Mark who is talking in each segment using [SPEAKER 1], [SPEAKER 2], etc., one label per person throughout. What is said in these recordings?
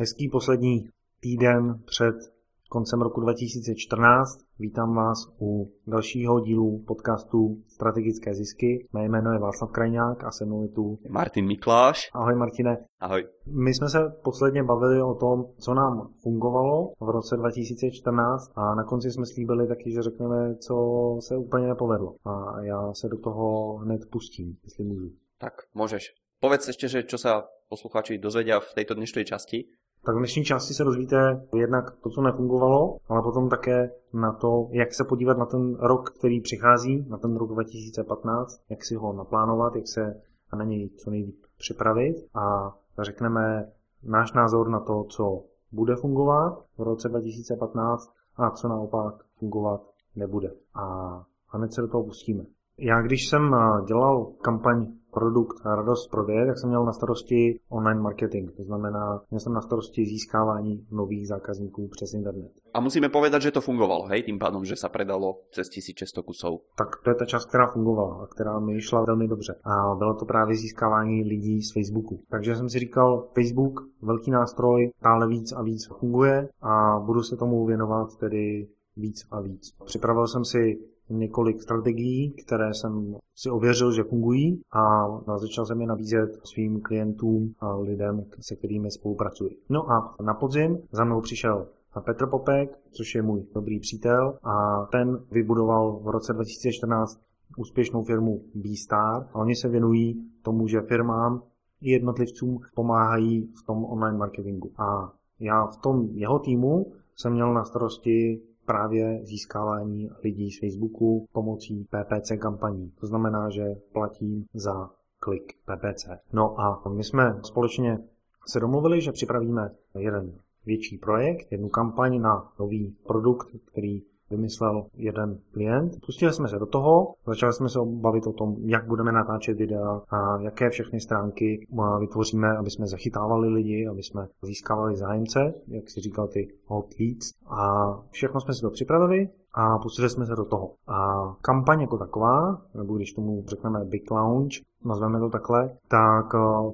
[SPEAKER 1] Hezký poslední týden před koncem roku 2014. Vítám vás u dalšího dílu podcastu Strategické zisky. Mé jméno je Václav Krajňák a se mnou je tu
[SPEAKER 2] Martin Mikláš.
[SPEAKER 1] Ahoj Martine.
[SPEAKER 2] Ahoj.
[SPEAKER 1] My jsme se posledně bavili o tom, co nám fungovalo v roce 2014 a na konci jsme slíbili taky, že řekneme, co se úplně nepovedlo. A já se do toho hned pustím, jestli můžu.
[SPEAKER 2] Tak, můžeš. Povedz ještě, že čo sa posluchači dozvedia v tejto dnešnej časti.
[SPEAKER 1] Tak v dnešní části se dozvíte jednak to, co nefungovalo, ale potom také na to, jak se podívat na ten rok, který přichází, na ten rok 2015, jak si ho naplánovat, jak se na něj co nejvíc připravit a řekneme náš názor na to, co bude fungovat v roce 2015 a co naopak fungovat nebude. A hned se do toho pustíme. Já když jsem dělal kampaň produkt a radost prodeje, tak jsem měl na starosti online marketing. To znamená, měl jsem na starosti získávání nových zákazníků přes internet.
[SPEAKER 2] A musíme povedat, že to fungovalo, hej, tím pádem, že se predalo přes 1600 kusů.
[SPEAKER 1] Tak to je ta část, která fungovala a která mi šla velmi dobře. A bylo to právě získávání lidí z Facebooku. Takže jsem si říkal, Facebook, velký nástroj, stále víc a víc funguje a budu se tomu věnovat tedy víc a víc. Připravil jsem si několik strategií, které jsem si ověřil, že fungují a začal jsem je nabízet svým klientům a lidem, se kterými spolupracuji. No a na podzim za mnou přišel Petr Popek, což je můj dobrý přítel a ten vybudoval v roce 2014 úspěšnou firmu B-Star a oni se věnují tomu, že firmám i jednotlivcům pomáhají v tom online marketingu. A já v tom jeho týmu jsem měl na starosti právě získávání lidí z Facebooku pomocí PPC kampaní. To znamená, že platím za klik PPC. No a my jsme společně se domluvili, že připravíme jeden větší projekt, jednu kampaň na nový produkt, který vymyslel jeden klient. Pustili jsme se do toho, začali jsme se bavit o tom, jak budeme natáčet videa a jaké všechny stránky vytvoříme, aby jsme zachytávali lidi, aby jsme získávali zájemce, jak si říkal ty hot leads. A všechno jsme si to připravili a pustili jsme se do toho. A kampaň jako taková, nebo když tomu řekneme Big Launch, nazveme to takhle, tak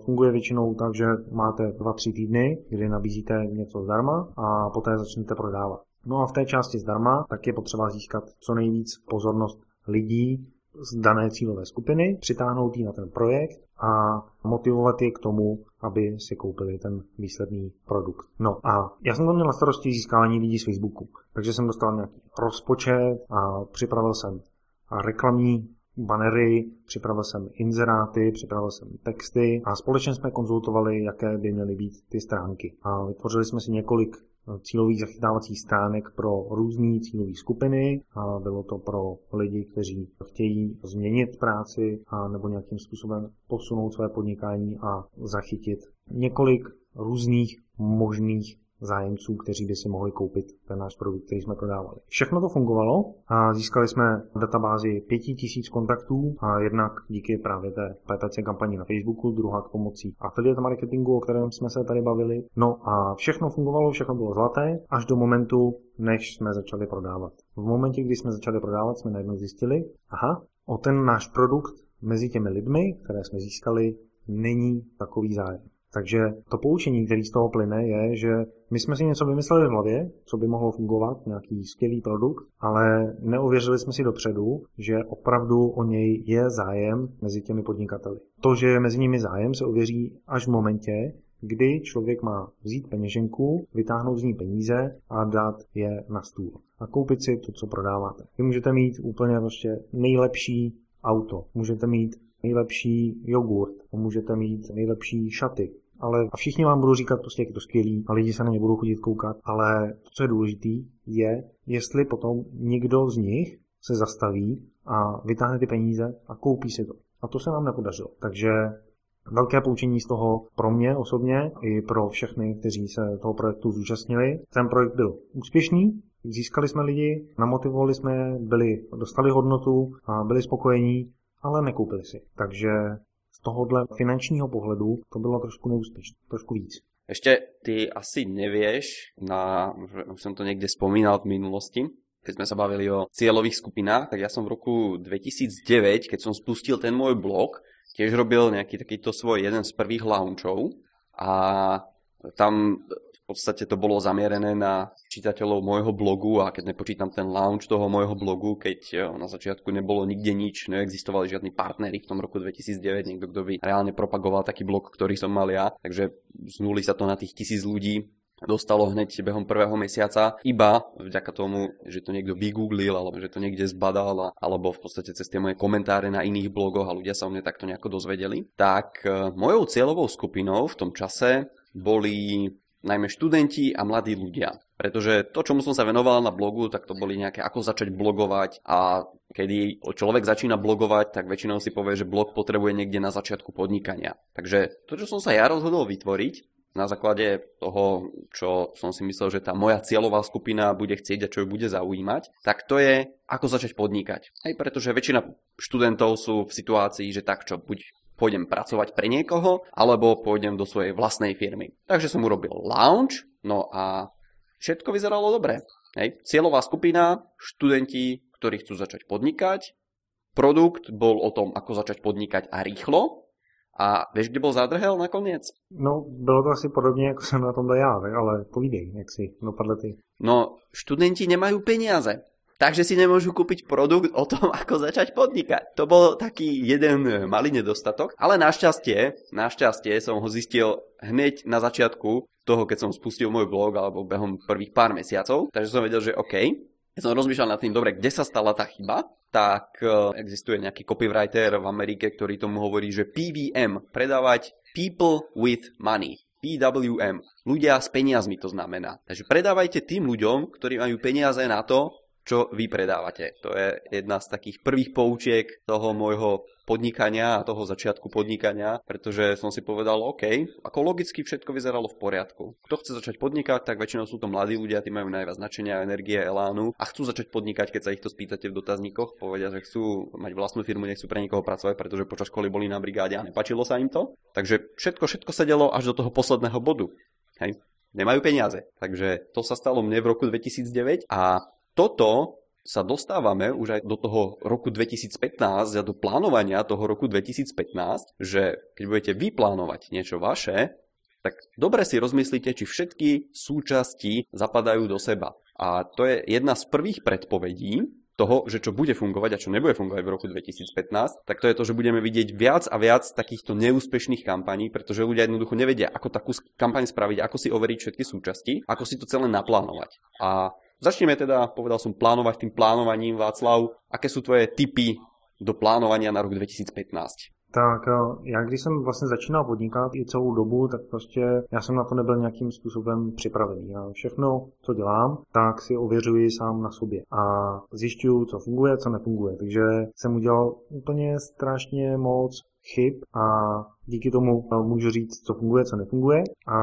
[SPEAKER 1] funguje většinou tak, že máte 2-3 týdny, kdy nabízíte něco zdarma a poté začnete prodávat. No a v té části zdarma tak je potřeba získat co nejvíc pozornost lidí z dané cílové skupiny, přitáhnout ji na ten projekt a motivovat je k tomu, aby si koupili ten výsledný produkt. No a já jsem tam měl na starosti získávání lidí z Facebooku, takže jsem dostal nějaký rozpočet a připravil jsem reklamní banery, připravil jsem inzeráty, připravil jsem texty a společně jsme konzultovali, jaké by měly být ty stránky. A vytvořili jsme si několik cílových zachytávacích stránek pro různé cílové skupiny. A bylo to pro lidi, kteří chtějí změnit práci a nebo nějakým způsobem posunout své podnikání a zachytit několik různých možných zájemců, kteří by si mohli koupit ten náš produkt, který jsme prodávali. Všechno to fungovalo a získali jsme v databázi 5000 kontaktů a jednak díky právě té PPC kampani na Facebooku, druhá k pomocí affiliate marketingu, o kterém jsme se tady bavili. No a všechno fungovalo, všechno bylo zlaté, až do momentu, než jsme začali prodávat. V momentě, kdy jsme začali prodávat, jsme najednou zjistili, aha, o ten náš produkt mezi těmi lidmi, které jsme získali, není takový zájem. Takže to poučení, který z toho plyne, je, že my jsme si něco vymysleli v hlavě, co by mohlo fungovat, nějaký skvělý produkt, ale neověřili jsme si dopředu, že opravdu o něj je zájem mezi těmi podnikateli. To, že je mezi nimi zájem, se ověří až v momentě, kdy člověk má vzít peněženku, vytáhnout z ní peníze a dát je na stůl. A koupit si to, co prodáváte. Vy můžete mít úplně prostě nejlepší auto, můžete mít nejlepší jogurt, můžete mít nejlepší šaty, ale a všichni vám budou říkat prostě, jak je to skvělý a lidi se na ně budou chodit koukat, ale to, co je důležité, je, jestli potom někdo z nich se zastaví a vytáhne ty peníze a koupí si to. A to se nám nepodařilo. Takže velké poučení z toho pro mě osobně i pro všechny, kteří se toho projektu zúčastnili. Ten projekt byl úspěšný, získali jsme lidi, namotivovali jsme, byli, dostali hodnotu a byli spokojení, ale nekoupili si. Takže tohohle finančního pohledu to bylo trošku neúspěšné, trošku víc.
[SPEAKER 2] Ještě ty asi nevieš, na, už jsem to někde vzpomínal v minulosti, keď jsme se bavili o cieľových skupinách, tak já jsem v roku 2009, keď jsem spustil ten můj blog, tiež robil nějaký takýto svoj jeden z prvých launchov a tam v podstate to bolo zamierené na čitateľov môjho blogu a keď nepočítam ten launch toho môjho blogu, keď e, na začiatku nebolo nikde nič, neexistovali žiadni partnery v tom roku 2009, niekto, kto by reálne propagoval taký blog, ktorý som mal ja, takže z nuly sa to na tých tisíc ľudí dostalo hneď behom prvého mesiaca, iba vďaka tomu, že to niekto vygooglil, alebo že to niekde zbadal, alebo v podstate cez tie moje komentáre na iných blogoch a ľudia sa o mne takto nejako dozvedeli, tak e, mojou cieľovou skupinou v tom čase boli najmä študenti a mladí ľudia. Pretože to, čomu som sa venoval na blogu, tak to boli nejaké ako začať blogovať a kedy človek začína blogovať, tak väčšinou si povie, že blog potrebuje niekde na začiatku podnikania. Takže to, čo som sa ja rozhodol vytvoriť, na základe toho, čo som si myslel, že tá moja cieľová skupina bude chcieť a čo ju bude zaujímať, tak to je, ako začať podnikať. Hej, pretože väčšina študentov sú v situácii, že tak čo, buď pôjdem pracovať pre niekoho, alebo pôjdem do svojej vlastnej firmy. Takže som urobil launch, no a všetko vyzeralo dobre. Hej. Cieľová skupina, študenti, ktorí chcú začať podnikať, produkt bol o tom, ako začať podnikať a rýchlo, a vieš, kde byl zádrhel nakonec?
[SPEAKER 1] No, bylo to asi podobně, jako jsem na tom já, ale povídej, jak si dopadly ty.
[SPEAKER 2] No, študenti nemajú peniaze. Takže si nemôžu kúpiť produkt o tom, ako začať podnikať. To bol taký jeden malý nedostatok, ale našťastie, našťastie som ho zistil hneď na začiatku toho, keď som spustil môj blog alebo behom prvých pár mesiacov. Takže som vedel, že OK, ja som rozmýšľal nad tým, dobre, kde sa stala tá chyba, tak uh, existuje nejaký copywriter v Amerike, ktorý tomu hovorí, že PVM, predávať people with money. PWM, ľudia s peniazmi to znamená. Takže predávajte tým ľuďom, ktorí majú peniaze na to, čo vy predávate. To je jedna z takých prvých poučiek toho môjho podnikania a toho začiatku podnikania, pretože som si povedal, OK, ako logicky všetko vyzeralo v poriadku. Kto chce začať podnikať, tak väčšinou sú to mladí ľudia, tí majú najviac značenia, energie, elánu a chcú začať podnikať, keď sa ich to spýtate v dotazníkoch, povedia, že chcú mať vlastnú firmu, nechcú pre nikoho pracovať, pretože počas školy boli na brigáde a nepačilo sa im to. Takže všetko, všetko sedelo až do toho posledného bodu. Hej nemajú peniaze. Takže to sa stalo mne v roku 2009 a toto sa dostávame už aj do toho roku 2015 a do plánovania toho roku 2015, že keď budete vyplánovať niečo vaše, tak dobre si rozmyslíte, či všetky súčasti zapadajú do seba. A to je jedna z prvých predpovedí toho, že čo bude fungovať a čo nebude fungovať v roku 2015, tak to je to, že budeme vidieť viac a viac takýchto neúspešných kampaní, pretože ľudia jednoducho nevedia, ako takú kampaň spraviť, ako si overiť všetky súčasti, ako si to celé naplánovať. A Začneme teda, povedal som, plánovať tým plánovaním, Václav. Aké sú tvoje typy do plánovania na rok 2015?
[SPEAKER 1] Tak eh, já když jsem vlastně začínal podnikat i celou dobu, tak prostě já jsem na to nebyl nějakým způsobem připravený. A všechno, co dělám, tak si ověřuji sám na sobě a zjišťuju, co funguje, co nefunguje. Takže jsem udělal úplně strašně moc chyb a díky tomu můžu říct, co funguje, co nefunguje a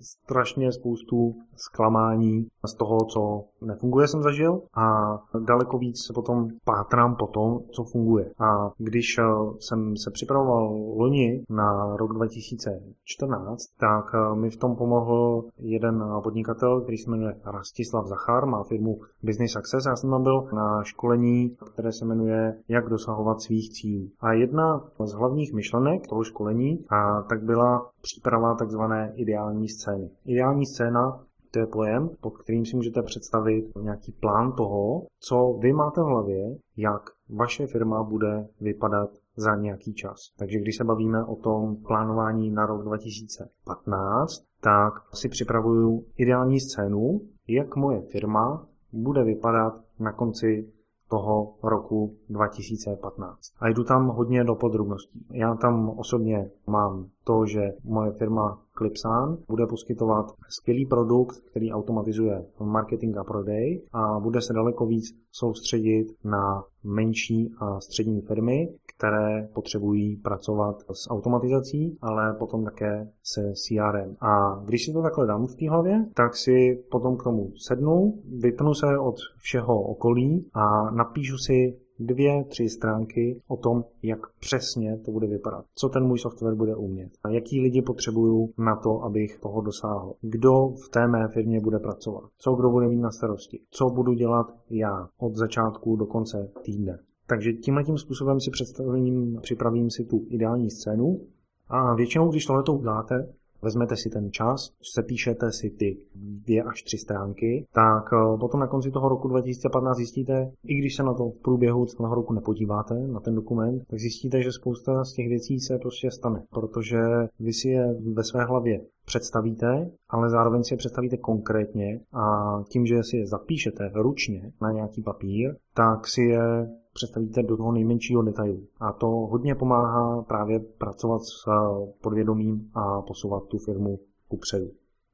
[SPEAKER 1] strašně spoustu zklamání z toho, co nefunguje, jsem zažil a daleko víc se potom pátrám po tom, co funguje. A když eh, jsem se připravoval loni na rok 2014, tak eh, mi v tom pomohl jeden podnikatel, který se jmenuje Rastislav Zachar, má firmu Business Success. Já jsem tam byl na školení, které se jmenuje Jak dosahovat svých cílů. A jedna z hlavních myšlenek toho školení školení, a tak byla příprava takzvané ideální scény. Ideální scéna to je pojem, pod kterým si můžete představit nějaký plán toho, co vy máte v hlavě, jak vaše firma bude vypadat za nějaký čas. Takže když se bavíme o tom plánování na rok 2015, tak si připravuju ideální scénu, jak moje firma bude vypadat na konci toho roku 2015. A jdu tam hodně do podrobností. Já tam osobně mám to, že moje firma Clipsan bude poskytovat skvělý produkt, který automatizuje marketing a prodej a bude se daleko víc soustředit na menší a střední firmy, které potřebují pracovat s automatizací, ale potom také se CRM. A když si to takhle dám v té hlavě, tak si potom k tomu sednu, vypnu se od všeho okolí a napíšu si dvě, tři stránky o tom, jak přesně to bude vypadat. Co ten můj software bude umět. A jaký lidi potřebuju na to, abych toho dosáhl. Kdo v té mé firmě bude pracovat. Co kdo bude mít na starosti. Co budu dělat já od začátku do konce týdne. Takže tímhle tím způsobem si představím, připravím si tu ideální scénu a většinou, když tohle to uděláte, vezmete si ten čas, sepíšete si ty dvě až tři stránky, tak eh, potom na konci toho roku 2015 zjistíte, i když se na to v průběhu celého roku nepodíváte, na ten dokument, tak zjistíte, že spousta z těch věcí se prostě stane, protože vy si je ve své hlavě představíte, ale zároveň si je představíte konkrétně a tím, že si je zapíšete ručně na nějaký papír, tak si je představíte do toho nejmenšího detailu. A to hodně pomáhá právě pracovat s eh, podvědomím a posouvat tu firmu kupředu.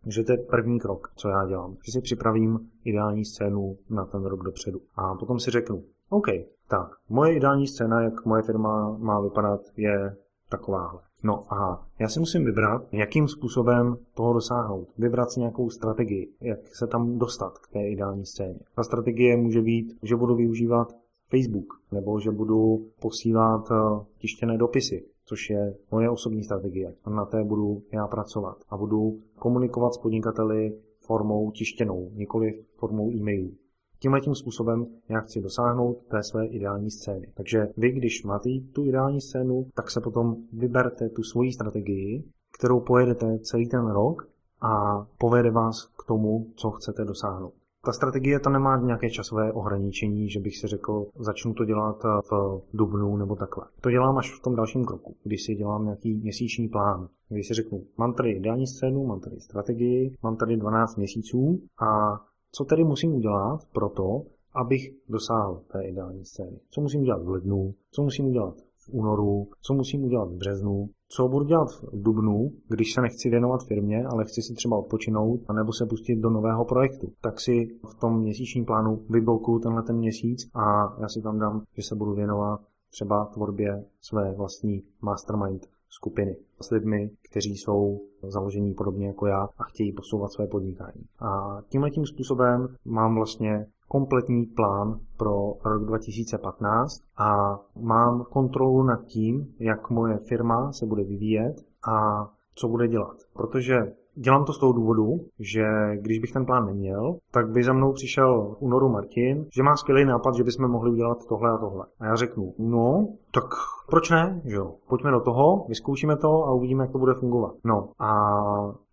[SPEAKER 1] Takže to je první krok, co já dělám. Že si připravím ideální scénu na ten rok dopředu. A potom si řeknu, OK, tak, moje ideální scéna, jak moje firma má vypadat, je takováhle. No a já si musím vybrat, jakým způsobem toho dosáhnout. Vybrat si nějakou strategii, jak se tam dostat k té ideální scéně. Ta strategie může být, že budu využívat Facebook, nebo že budu posílat eh, tištěné dopisy, což je moje osobní strategie. A na té budu já pracovat. A budu komunikovat s podnikateli formou tištěnou, nikoli formou e-mailů. Tímhle tím způsobem já chci dosáhnout té své ideální scény. Takže vy, když máte tu ideální scénu, tak se potom vyberte tu svoji strategii, kterou pojedete celý ten rok a povede vás k tomu, co chcete dosáhnout. Ta strategie to nemá nějaké časové ohraničení, že bych si řekl, začnu to dělat v dubnu nebo takhle. To dělám až v tom dalším kroku, když si dělám nějaký měsíční plán. Když si řeknu, mám tady ideální scénu, mám tady strategii, mám tady 12 měsíců a co tedy musím udělat pro to, abych dosáhl té ideální scény. Co musím udělat v lednu, co musím udělat v únoru, co musím udělat v březnu, co budu dělat v dubnu, když se nechci věnovat firmě, ale chci si třeba odpočinout nebo se pustit do nového projektu. Tak si v tom měsíčním plánu vyblokuju tenhle ten měsíc a já si tam dám, že se budu věnovat třeba tvorbě své vlastní mastermind skupiny s lidmi, kteří jsou založení podobně jako já a chtějí posouvat své podnikání. A tímhle tím způsobem mám vlastně kompletní plán pro rok 2015 a mám kontrolu nad tím, jak moje firma se bude vyvíjet a co bude dělat. Protože Dělám to z toho důvodu, že když bych ten plán neměl, tak by za mnou přišel v únoru Martin, že má skvělý nápad, že bychom mohli udělat tohle a tohle. A já řeknu, no, tak proč ne, že jo? Pojďme do toho, vyzkoušíme to a uvidíme, jak to bude fungovat. No a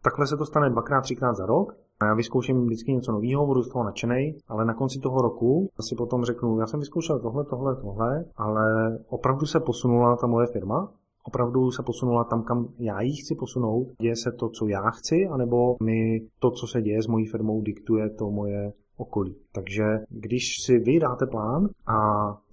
[SPEAKER 1] takhle se to stane dvakrát, třikrát za rok a já vyzkouším vždycky něco nového, budu z toho nadšený, ale na konci toho roku si potom řeknu, já jsem vyzkoušel tohle, tohle, tohle, ale opravdu se posunula ta moje firma, opravdu se posunula tam, kam já ji chci posunout, děje se to, co já chci, anebo mi to, co se děje s mojí firmou, diktuje to moje okolí. Takže když si vy dáte plán a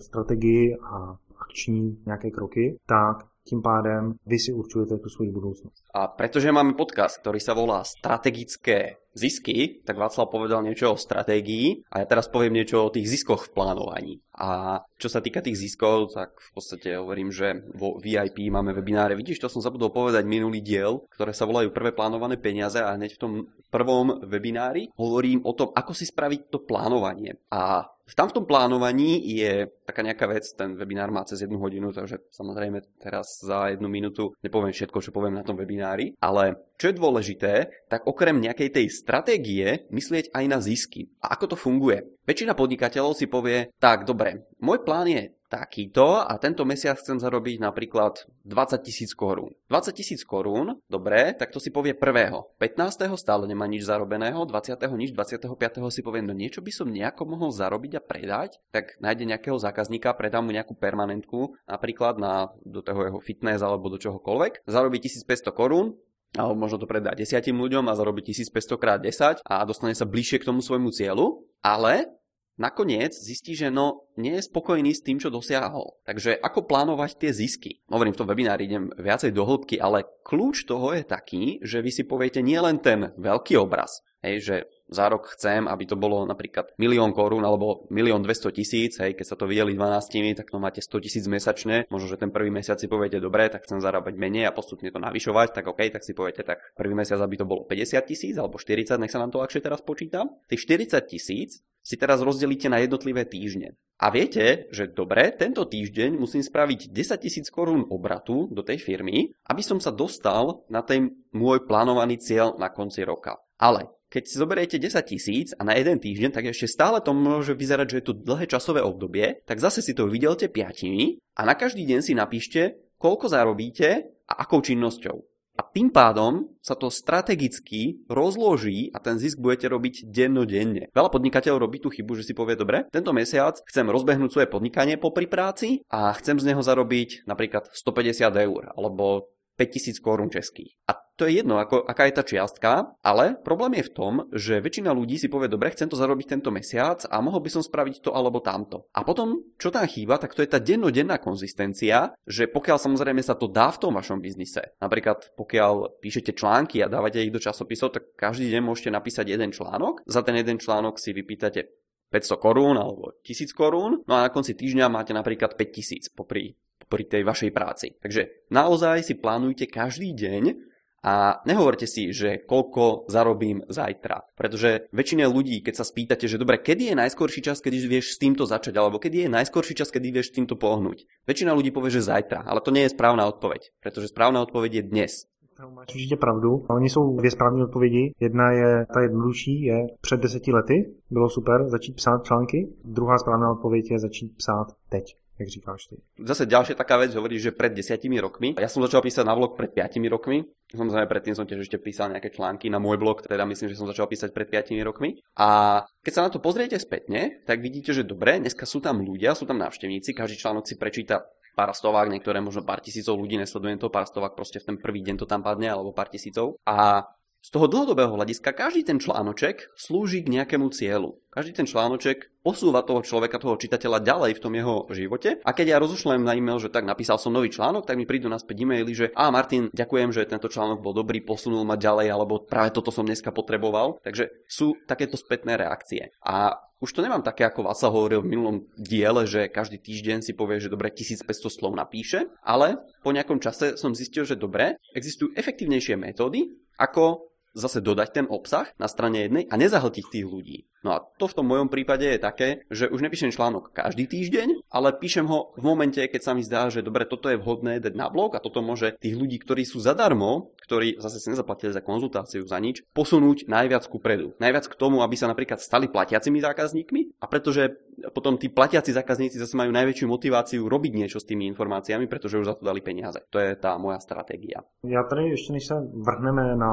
[SPEAKER 1] strategii a akční nějaké kroky, tak tím pádem vy si určujete tu svoji budoucnost.
[SPEAKER 2] A pretože máme podcast, ktorý sa volá Strategické zisky, tak Václav povedal niečo o stratégii a ja teraz poviem niečo o tých ziskoch v plánovaní. A čo sa týka tých ziskov, tak v podstate hovorím, že vo VIP máme webináre. Vidíš, to som zabudol povedať minulý diel, ktoré sa volajú prvé plánované peniaze a hneď v tom prvom webinári hovorím o tom, ako si spraviť to plánovanie. A tam v tom plánovaní je taká nejaká vec, ten webinár má cez jednu hodinu, takže samozrejme teraz za jednu minútu nepoviem všetko, čo poviem na tom webinári, ale čo je dôležité, tak okrem nejakej tej stratégie myslieť aj na zisky. A ako to funguje? Väčšina podnikateľov si povie, tak dobre, môj plán je takýto a tento mesiac chcem zarobiť napríklad 20 tisíc korún. 20 tisíc korún, dobre, tak to si povie prvého. 15. stále nemá nič zarobeného, 20. nič, 25. si povie, no niečo by som nejako mohol zarobiť a predať, tak nájde nejakého zákazníka, predá mu nejakú permanentku, napríklad na, do toho jeho fitness alebo do čohokoľvek, zarobí 1500 korún, alebo možno to predá desiatim ľuďom a zarobí 1500 krát 10 a dostane sa bližšie k tomu svojmu cieľu, ale nakoniec zistí, že no, nie je spokojný s tým, čo dosiahol. Takže ako plánovať tie zisky? Hovorím, v tom webinári idem viacej do hĺbky, ale kľúč toho je taký, že vy si poviete nielen ten veľký obraz, hej, že za rok chcem, aby to bolo napríklad milión korún alebo milión 200 tisíc, hej, keď sa to videli 12, tak to máte 100 tisíc mesačne, možno, že ten prvý mesiac si poviete, dobre, tak chcem zarábať menej a postupne to navyšovať, tak OK, tak si poviete, tak prvý mesiac, aby to bolo 50 tisíc alebo 40, nech sa nám to ľahšie teraz počíta. Tých 40 tisíc si teraz rozdelíte na jednotlivé týždne. A viete, že dobre, tento týždeň musím spraviť 10 tisíc korún obratu do tej firmy, aby som sa dostal na ten môj plánovaný cieľ na konci roka. Ale keď si zoberiete 10 tisíc a na jeden týždeň, tak ešte stále to môže vyzerať, že je to dlhé časové obdobie, tak zase si to vydelte piatimi a na každý deň si napíšte, koľko zarobíte a akou činnosťou. A tým pádom sa to strategicky rozloží a ten zisk budete robiť dennodenne. Veľa podnikateľov robí tú chybu, že si povie, dobre, tento mesiac chcem rozbehnúť svoje podnikanie po práci a chcem z neho zarobiť napríklad 150 eur alebo 5000 korún českých. A to je jedno, ako, aká je tá čiastka, ale problém je v tom, že väčšina ľudí si povie, dobre, chcem to zarobiť tento mesiac a mohol by som spraviť to alebo tamto. A potom, čo tam chýba, tak to je tá dennodenná konzistencia, že pokiaľ samozrejme sa to dá v tom vašom biznise, napríklad pokiaľ píšete články a dávate ich do časopisov, tak každý deň môžete napísať jeden článok, za ten jeden článok si vypýtate 500 korún alebo 1000 korún, no a na konci týždňa máte napríklad 5000 popri pri tej vašej práci. Takže naozaj si plánujte každý deň a nehovorte si, že koľko zarobím zajtra. Pretože väčšina ľudí, keď sa spýtate, že dobre, kedy je najskorší čas, kedy vieš s týmto začať, alebo kedy je najskorší čas, kedy vieš s týmto pohnúť. Väčšina ľudí povie, že zajtra, ale to nie je správna odpoveď, pretože správna odpoveď je dnes.
[SPEAKER 1] Máš určitě pravdu. Oni jsou dvě správné odpovědi. Jedna je ta jednodušší, je před deseti lety bylo super začít psát články. Druhá správná odpověď je začít psát teď jak říkáš ty.
[SPEAKER 2] Zase ďalšia taká vec, hovoríš, že pred desiatimi rokmi. Ja som začal písať na blog pred 5 rokmi. Samozrejme, predtým som tiež ešte písal nejaké články na môj blog, teda myslím, že som začal písať pred 5 rokmi. A keď sa na to pozriete spätne, tak vidíte, že dobre, dneska sú tam ľudia, sú tam návštevníci, každý článok si prečíta pár stovák, niektoré možno pár tisícov ľudí, nesledujem to, pár stovák proste v ten prvý deň to tam padne, alebo pár tisícov. A z toho dlhodobého hľadiska každý ten článoček slúži k nejakému cieľu. Každý ten článoček posúva toho človeka, toho čitateľa ďalej v tom jeho živote. A keď ja rozošlem na e-mail, že tak napísal som nový článok, tak mi prídu naspäť e-maily, že a Martin, ďakujem, že tento článok bol dobrý, posunul ma ďalej, alebo práve toto som dneska potreboval. Takže sú takéto spätné reakcie. A už to nemám také, ako Václav hovoril v minulom diele, že každý týždeň si povie, že dobre 1500 slov napíše, ale po nejakom čase som zistil, že dobre, existujú efektívnejšie metódy, ako zase dodať ten obsah na strane jednej a nezahltiť tých ľudí. No a to v tom mojom prípade je také, že už nepíšem článok každý týždeň, ale píšem ho v momente, keď sa mi zdá, že dobre, toto je vhodné dať na blog a toto môže tých ľudí, ktorí sú zadarmo, ktorí zase si nezaplatili za konzultáciu, za nič, posunúť najviac ku predu. Najviac k tomu, aby sa napríklad stali platiacimi zákazníkmi a pretože potom tí platiaci zákazníci zase majú najväčšiu motiváciu robiť niečo s tými informáciami, pretože už za to dali peniaze. To je tá moja stratégia.
[SPEAKER 1] Já tady ještě než se vrhneme na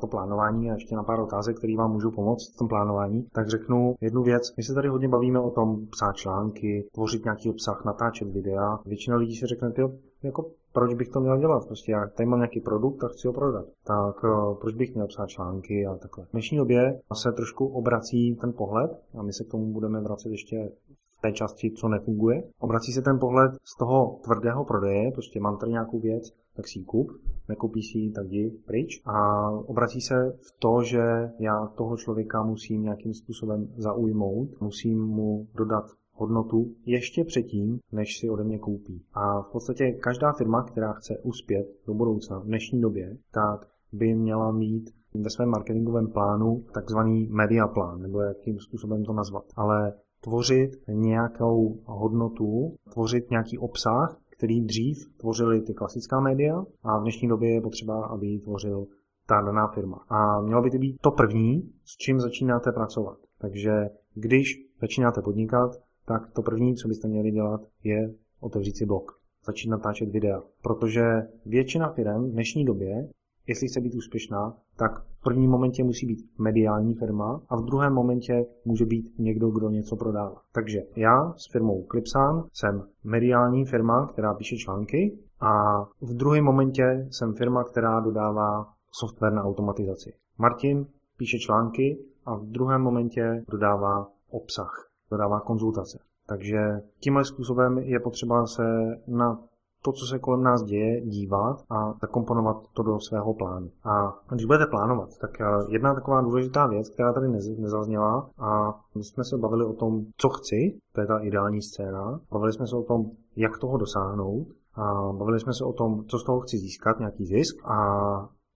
[SPEAKER 1] to plánování a ještě na pár otázek, které vám můžou pomoct v tom plánování, tak řeknu jednu věc. My se tady hodně bavíme o tom psát články, tvořit nějaký obsah, natáčet videa. Většina lidí si řekne, ty jako proč bych to měl dělat? Prostě já tady mám nějaký produkt a chci ho prodat. Tak eh, proč bych měl psát články a takhle. V dnešní době se trošku obrací ten pohled a my se k tomu budeme vracet ještě v té části, co nefunguje. Obrací se ten pohled z toho tvrdého prodeje, prostě mám tady nějakou věc, tak si ji kup, nekoupí si ji, tak jdi pryč. A obrací se v to, že já toho člověka musím nějakým způsobem zaujmout, musím mu dodat hodnotu ještě předtím, než si ode mě koupí. A v podstatě každá firma, která chce uspět do budoucna v dnešní době, tak by měla mít ve svém marketingovém plánu takzvaný media plán, nebo jakým způsobem to nazvat. Ale tvořit nějakou hodnotu, tvořit nějaký obsah, který dřív tvořili ty klasická média a v dnešní době je potřeba, aby ji tvořil ta daná firma. A mělo by to být to první, s čím začínáte pracovat. Takže když začínáte podnikat, tak to první, co byste měli dělat, je otevřít si blog. Začít natáčet videa. Protože většina firm v dnešní době, jestli chce být úspěšná, tak v prvním momentě musí být mediální firma a v druhém momentě může být někdo, kdo něco prodává. Takže já s firmou Clipsan jsem mediální firma, která píše články a v druhém momentě jsem firma, která dodává software na automatizaci. Martin píše články a v druhém momentě dodává obsah dodává konzultace. Takže tímhle způsobem je potřeba se na to, co se kolem nás děje, dívat a zakomponovat to do svého plánu. A když budete plánovat, tak eh, jedna taková důležitá věc, která tady nezazněla, a my jsme se bavili o tom, co chci, to je ta ideální scéna, bavili jsme se o tom, jak toho dosáhnout, a bavili jsme se o tom, co z toho chci získat, nějaký zisk a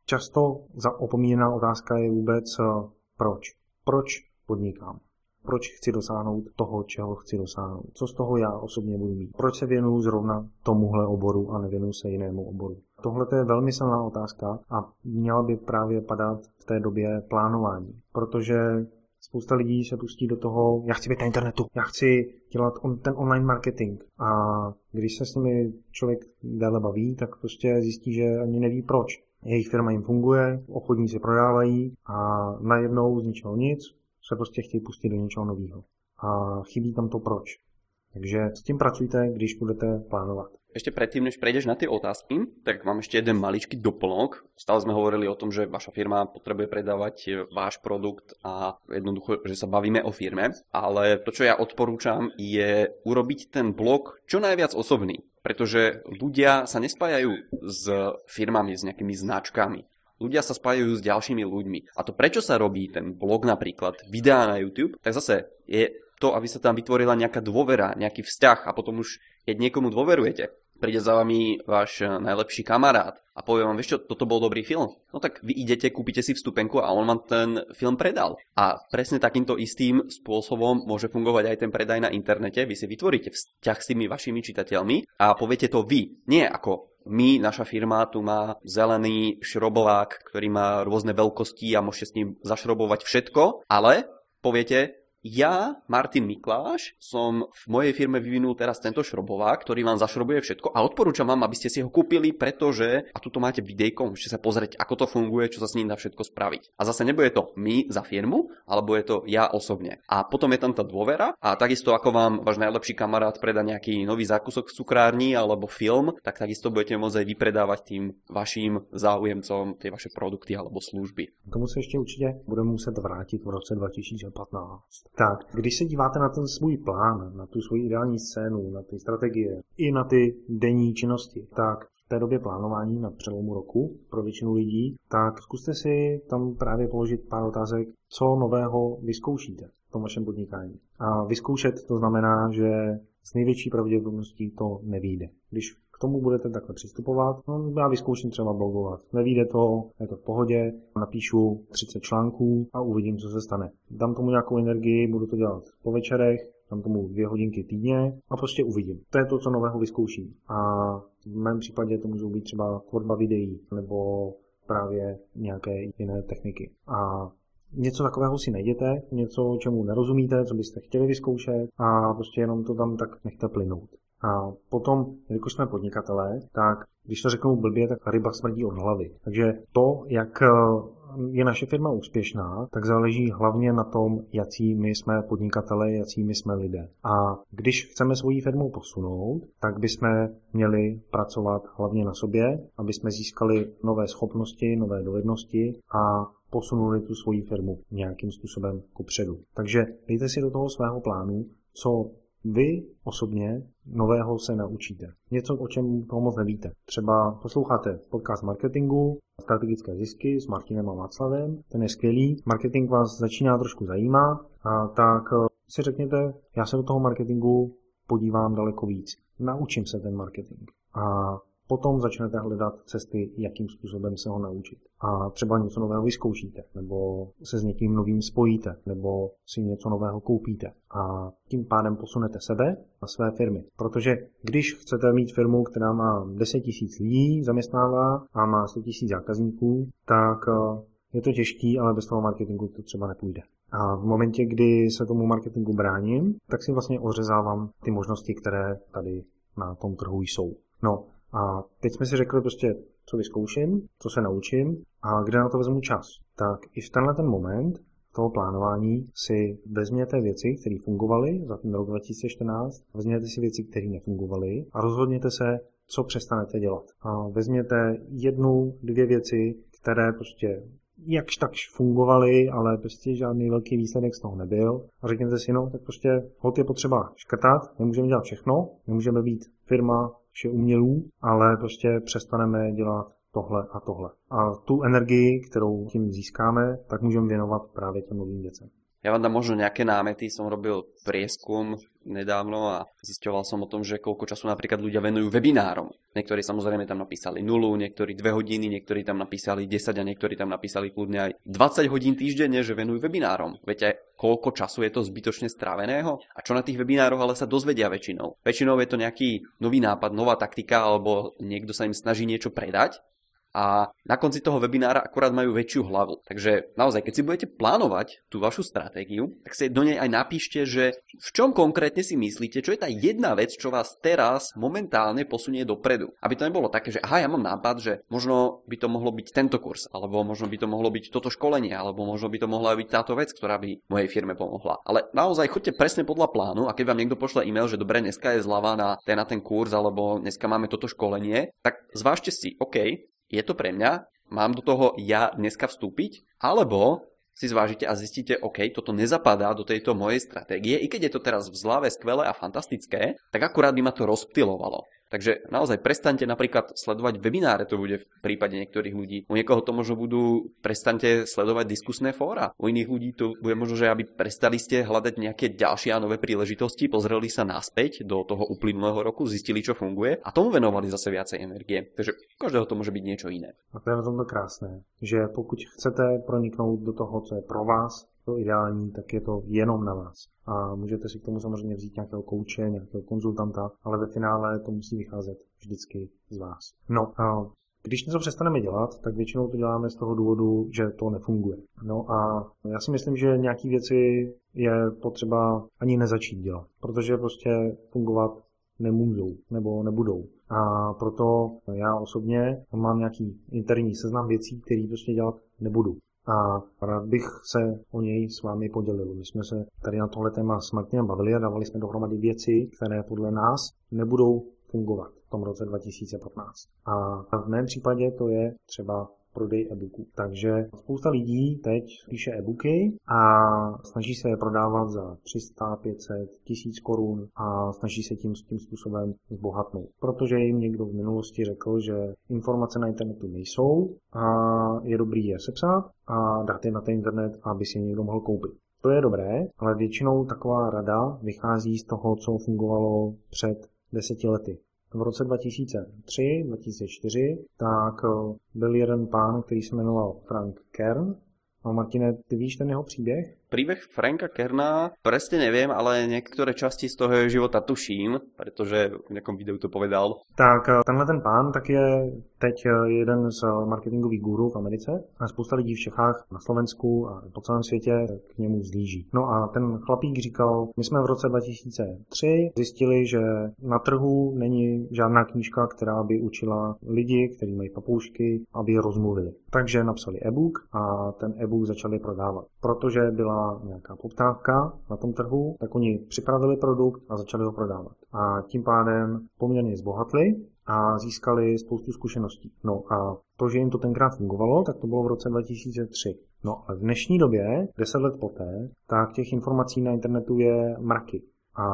[SPEAKER 1] často opomíjená otázka je vůbec eh, proč. Proč podnikám? Proč chci dosáhnout toho, čeho chci dosáhnout. Co z toho já osobně budu mít. Proč se věnuju zrovna tomuhle oboru a nevěnuju se jinému oboru. Tohle je velmi silná otázka a měla by právě padat v té době plánování, protože spousta lidí se pustí do toho, já chci být na internetu, já chci dělat on, ten online marketing. A když se s nimi člověk déle baví, tak prostě zjistí, že ani neví proč. jejich firma jim funguje, obchodníci prodávají a najednou z ničeho nic se prostě chtějí pustit do něčeho nového. A chybí tam to proč. Takže s tím pracujte, když budete plánovat.
[SPEAKER 2] Ešte predtým, než prejdeš na tie otázky, tak mám ešte jeden maličký doplnok. Stále sme hovorili o tom, že vaša firma potrebuje predávať váš produkt a jednoducho, že sa bavíme o firme. Ale to, čo ja odporúčam, je urobiť ten blog čo najviac osobný. Pretože ľudia sa nespájajú s firmami, s nejakými značkami. Ľudia sa spájajú s ďalšími ľuďmi. A to prečo sa robí ten blog napríklad, videá na YouTube, tak zase je to, aby sa tam vytvorila nejaká dôvera, nejaký vzťah a potom už, keď niekomu dôverujete, príde za vami váš eh, najlepší kamarát a povie vám, vieš čo, toto bol dobrý film. No tak vy idete, kúpite si vstupenku a on vám ten film predal. A presne takýmto istým spôsobom môže fungovať aj ten predaj na internete. Vy si vytvoríte vzťah s tými vašimi čitateľmi a poviete to vy. Nie ako my, naša firma tu má zelený šrobovák, ktorý má rôzne veľkosti a môžete s ním zašrobovať všetko, ale poviete, ja, Martin Mikláš, som v mojej firme vyvinul teraz tento šrobovák, ktorý vám zašrobuje všetko a odporúčam vám, aby ste si ho kúpili, pretože, a tuto máte videjko, môžete sa pozrieť, ako to funguje, čo sa s ním dá všetko spraviť. A zase nebude to my za firmu, alebo je to ja osobne. A potom je tam tá dôvera a takisto ako vám váš najlepší kamarát predá nejaký nový zákusok v cukrárni alebo film, tak takisto budete môcť aj vypredávať tým vašim záujemcom tie vaše produkty alebo služby.
[SPEAKER 1] Tomu se ještě určitě budeme muset vrátit v roce 2015. Tak, když se díváte na ten svůj plán, na tu svoji ideální scénu, na ty strategie i na ty denní činnosti, tak v té době plánování na přelomu roku pro většinu lidí, tak zkuste si tam právě položit pár otázek, co nového vyzkoušíte v tom vašem podnikání. A vyzkoušet to znamená, že s největší pravděpodobností to nevíde. Když k tomu budete takhle přistupovat. No, já vyzkouším třeba blogovat. Nevíde to, je to v pohodě, napíšu 30 článků a uvidím, co se stane. Dám tomu nějakou energii, budu to dělat po večerech, dám tomu dvě hodinky týdně a prostě uvidím. To je to, co nového vyzkouším. A v mém případě to můžou být třeba tvorba videí nebo právě nějaké jiné techniky. A něco takového si najděte, něco, čemu nerozumíte, co byste chtěli vyzkoušet a prostě jenom to tam tak nechte plynout. A potom, jelikož jsme podnikatelé, tak když to řeknu blbě, tak ryba smrdí od hlavy. Takže to, jak eh, je naše firma úspěšná, tak záleží hlavně na tom, jaký my jsme podnikatelé, jaký my jsme lidé. A když chceme svoji firmu posunout, tak bychom měli pracovat hlavně na sobě, aby jsme získali nové schopnosti, nové dovednosti a posunuli tu svoji firmu nějakým způsobem kupředu. Takže dejte si do toho svého plánu, co vy osobně nového se naučíte. Něco, o čem toho moc nevíte. Třeba posloucháte podcast marketingu, strategické zisky s Martinem a Václavem, ten je skvělý, marketing vás začíná trošku zajímat, a tak eh, si řekněte, já se do toho marketingu podívám daleko víc. Naučím se ten marketing. A Potom začnete hledat cesty, jakým způsobem se ho naučit. A třeba něco nového vyzkoušíte, nebo se s někým novým spojíte, nebo si něco nového koupíte. A tím pádem posunete sebe a své firmy. Protože když chcete mít firmu, která má 10 tisíc lidí, zaměstnává a má 100 tisíc zákazníků, tak eh, je to těžký, ale bez toho marketingu to třeba nepůjde. A v momentě, kdy se tomu marketingu bráním, tak si vlastně ořezávám ty možnosti, které tady na tom trhu jsou. No a teď jsme si řekli prostě, co vyzkouším, co se naučím a kde na to vezmu čas. Tak i v tenhle ten moment toho plánování si vezměte věci, které fungovaly za ten rok 2014, vezměte si věci, které nefungovaly a rozhodněte se, co přestanete dělat. A vezměte jednu, dvě věci, které prostě jakž takž fungovaly, ale prostě žádný velký výsledek z toho nebyl. A řekněte si, no, tak prostě hod je potřeba škrtat, nemůžeme dělat všechno, nemůžeme být firma vše umělů, ale prostě přestaneme dělat tohle a tohle. A tu energii, kterou tím získáme, tak můžeme věnovat právě těm novým věcem.
[SPEAKER 2] Ja vám dám možno nejaké námety. Som robil prieskum nedávno a zisťoval som o tom, že koľko času napríklad ľudia venujú webinárom. Niektorí samozrejme tam napísali nulu, niektorí 2 hodiny, niektorí tam napísali 10 a niektorí tam napísali kľudne aj 20 hodín týždenne, že venujú webinárom. Viete, koľko času je to zbytočne stráveného? A čo na tých webinároch ale sa dozvedia väčšinou? Väčšinou je to nejaký nový nápad, nová taktika alebo niekto sa im snaží niečo predať a na konci toho webinára akurát majú väčšiu hlavu. Takže naozaj, keď si budete plánovať tú vašu stratégiu, tak si do nej aj napíšte, že v čom konkrétne si myslíte, čo je tá jedna vec, čo vás teraz momentálne posunie dopredu. Aby to nebolo také, že aha, ja mám nápad, že možno by to mohlo byť tento kurz, alebo možno by to mohlo byť toto školenie, alebo možno by to mohla byť táto vec, ktorá by mojej firme pomohla. Ale naozaj choďte presne podľa plánu a keď vám niekto pošle e-mail, že dobre, dneska je zľava na ten, na ten kurz, alebo dneska máme toto školenie, tak zvážte si, OK, je to pre mňa, mám do toho ja dneska vstúpiť, alebo si zvážite a zistíte, OK, toto nezapadá do tejto mojej stratégie, i keď je to teraz v zlave skvelé a fantastické, tak akurát by ma to rozptilovalo. Takže naozaj prestaňte napríklad sledovať webináre, to bude v prípade niektorých ľudí. U niekoho to možno budú, prestaňte sledovať diskusné fóra. U iných ľudí to bude možno, že aby prestali ste hľadať nejaké ďalšie a nové príležitosti, pozreli sa naspäť do toho uplynulého roku, zistili, čo funguje a tomu venovali zase viacej energie. Takže u každého to môže byť niečo iné.
[SPEAKER 1] A to je v tomto krásné, že pokud chcete proniknout do toho, co je pro vás, to ideální, tak je to jenom na vás. A můžete si k tomu samozřejmě vzít nějakého kouče, nějakého konzultanta, ale ve finále to musí vycházet vždycky z vás. No, a když něco přestaneme dělat, tak většinou to děláme z toho důvodu, že to nefunguje. No a já si myslím, že nějaké věci je potřeba ani nezačít dělat, protože prostě fungovat nemůžou nebo nebudou. A proto já osobně mám nějaký interní seznam věcí, které prostě dělat nebudu a rád bych se o něj s vámi podělil. My jsme se tady na tohle téma s Martinem bavili a dávali jsme dohromady věci, které podle nás nebudou fungovat v tom roce 2015. A v mém případě to je třeba prodej e-booků. Takže spousta lidí teď píše e-booky a snaží se je prodávat za 300, 500, 1000 korun a snaží se tím, tím způsobem zbohatnout. Protože jim někdo v minulosti řekl, že informace na internetu nejsou a je dobrý je sepsat a dát je na ten internet, aby si je někdo mohl koupit. To je dobré, ale většinou taková rada vychází z toho, co fungovalo před deseti lety v roce 2003, 2004, tak eh, byl jeden pán, který se jmenoval Frank Kern. A Martine, ty víš ten jeho příběh?
[SPEAKER 2] Príbeh Franka Kerna presne neviem, ale niektoré časti z toho jeho života tuším, pretože v nejakom videu to povedal.
[SPEAKER 1] Tak eh, tenhle ten pán tak je teď eh, jeden z marketingových gurů v Americe a spousta lidí v Čechách, na Slovensku a po celém světě k němu zlíží. No a ten chlapík říkal, my jsme v roce 2003 zjistili, že na trhu není žádná knížka, která by učila lidi, kteří mají papoušky, aby je rozmluvili. Takže napsali e-book a ten e-book začali prodávat. Protože byla nějaká poptávka na tom trhu, tak oni připravili produkt a začali ho prodávat. A tím pádem poměrně zbohatli a získali spoustu zkušeností. No a to, že jim to tenkrát fungovalo, tak to bylo v roce 2003. No a v dnešní době, deset let poté, tak těch informací na internetu je mraky. A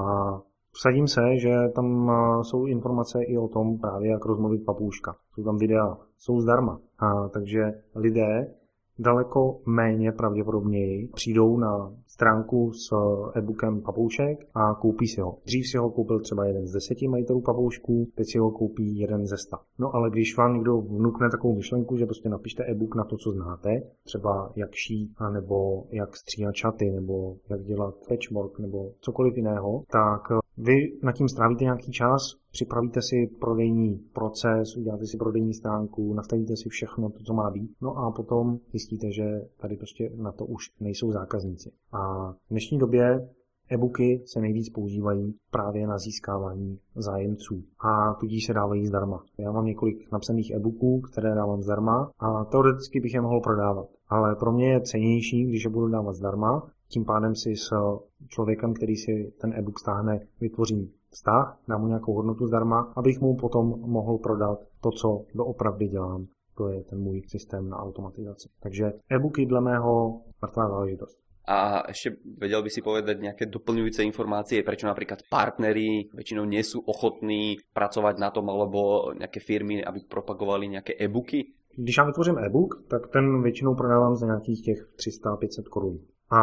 [SPEAKER 1] Vsadím se, že tam jsou informace i o tom právě, jak rozmluvit papouška. Jsou tam videa, jsou zdarma. A, takže lidé daleko méně pravděpodobněji přijdou na stránku s e-bookem papoušek a koupí si ho. Dřív si ho koupil třeba jeden z deseti majitelů papoušků, teď si ho koupí jeden ze sta. No ale když vám někdo vnukne takovou myšlenku, že prostě napište e-book na to, co znáte, třeba jak šít, nebo jak stříhat čaty, nebo jak dělat patchwork, nebo cokoliv jiného, tak vy nad tím strávíte nějaký čas, připravíte si prodejní proces, uděláte si prodejní stránku, nastavíte si všechno, to, co má být, no a potom zjistíte, že tady prostě na to už nejsou zákazníci. A v dnešní době e-booky se nejvíc používají právě na získávání zájemců a tudíž se dávají zdarma. Já mám několik napsaných e-booků, které dávám zdarma a teoreticky bych je mohl prodávat. Ale pro mě je cenější, když je budu dávat zdarma, tím pádem si s člověkem, který si ten e-book stáhne, vytvořím vztah, dám mu nějakou hodnotu zdarma, abych mu potom mohl prodat to, co doopravdy dělám. To je ten můj systém na automatizaci. Takže e-booky dle mého mrtvá záležitost.
[SPEAKER 2] A ešte vedel by si povedať nejaké doplňujúce informácie, prečo napríklad partneri väčšinou nie sú ochotní pracovať na tom, alebo nejaké firmy, aby propagovali nejaké e-booky?
[SPEAKER 1] Když já vytvořím e-book, tak ten většinou prodávám za nějakých těch 300-500 korun a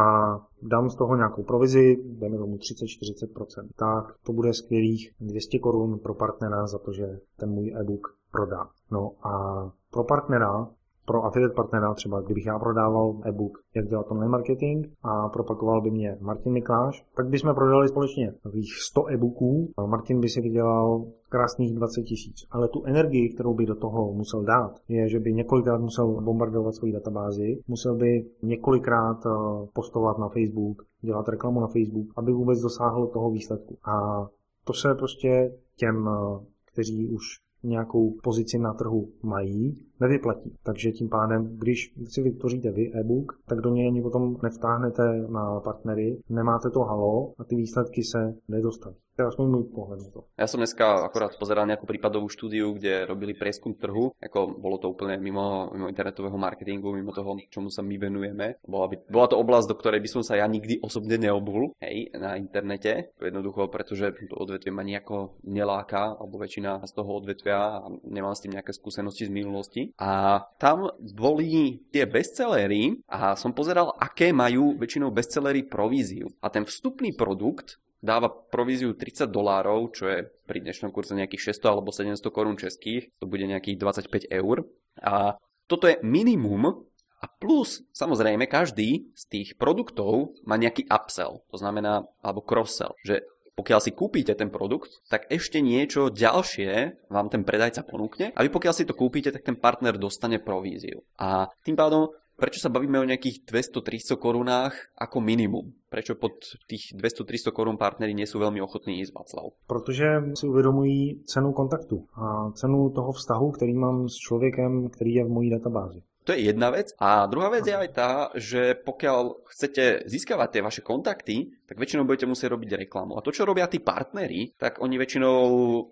[SPEAKER 1] dám z toho nějakou provizi, dejme tomu 30-40%, tak to bude skvělých 200 korun pro partnera za to, že ten můj e-book prodá. No a pro partnera pro affiliate partnera, třeba kdybych já prodával e-book, jak dělat online marketing a propagoval by mě Martin Mikláš, tak bychom prodali společně takových 100 e-booků. Martin by si vydělal krásných 20 tisíc. Ale tu energii, kterou by do toho musel dát, je, že by několikrát musel bombardovat svoji databázi, musel by několikrát eh, postovat na Facebook, dělat reklamu na Facebook, aby vůbec dosáhl toho výsledku. A to se prostě těm, eh, kteří už nějakou pozici na trhu mají, nevyplatí. Takže tím pádem, když si vytvoříte vy e-book, tak do něj ani potom nevtáhnete na partnery, nemáte to halo a ty výsledky se nedostaví. To je aspoň můj pohled na to.
[SPEAKER 2] Ja som dneska akorát pozeral nejakú prípadovú štúdiu, kde robili prieskum trhu, ako bolo to úplne mimo, mimo internetového marketingu, mimo toho, čomu sa my venujeme. Bola, by, bola to oblasť, do ktorej by som sa ja nikdy osobne neobul, hej, na internete. Jednoducho, pretože to odvetvie ma nejako neláka, alebo väčšina z toho odvetvia a nemám s tým nejaké skúsenosti z minulosti. A tam boli tie bestsellery a som pozeral, aké majú väčšinou bestsellery províziu. A ten vstupný produkt dáva províziu 30 dolárov, čo je pri dnešnom kurze nejakých 600 alebo 700 korún českých, to bude nejakých 25 eur. A toto je minimum a plus, samozrejme, každý z tých produktov má nejaký upsell, to znamená, alebo cross-sell, že pokiaľ si kúpite ten produkt, tak ešte niečo ďalšie vám ten predajca ponúkne a vy pokiaľ si to kúpite, tak ten partner dostane províziu. A tým pádom prečo sa bavíme o nejakých 200-300 korunách ako minimum? Prečo pod tých 200-300 korun partnery nie sú veľmi ochotní ísť, Václav?
[SPEAKER 1] Protože si uvědomují cenu kontaktu a cenu toho vztahu, který mám s člověkem, který je v mojí databázi.
[SPEAKER 2] To je jedna vec. A druhá vec je aj tá, že pokiaľ chcete získavať tie vaše kontakty, tak väčšinou budete musieť robiť reklamu. A to, čo robia tí partnery, tak oni väčšinou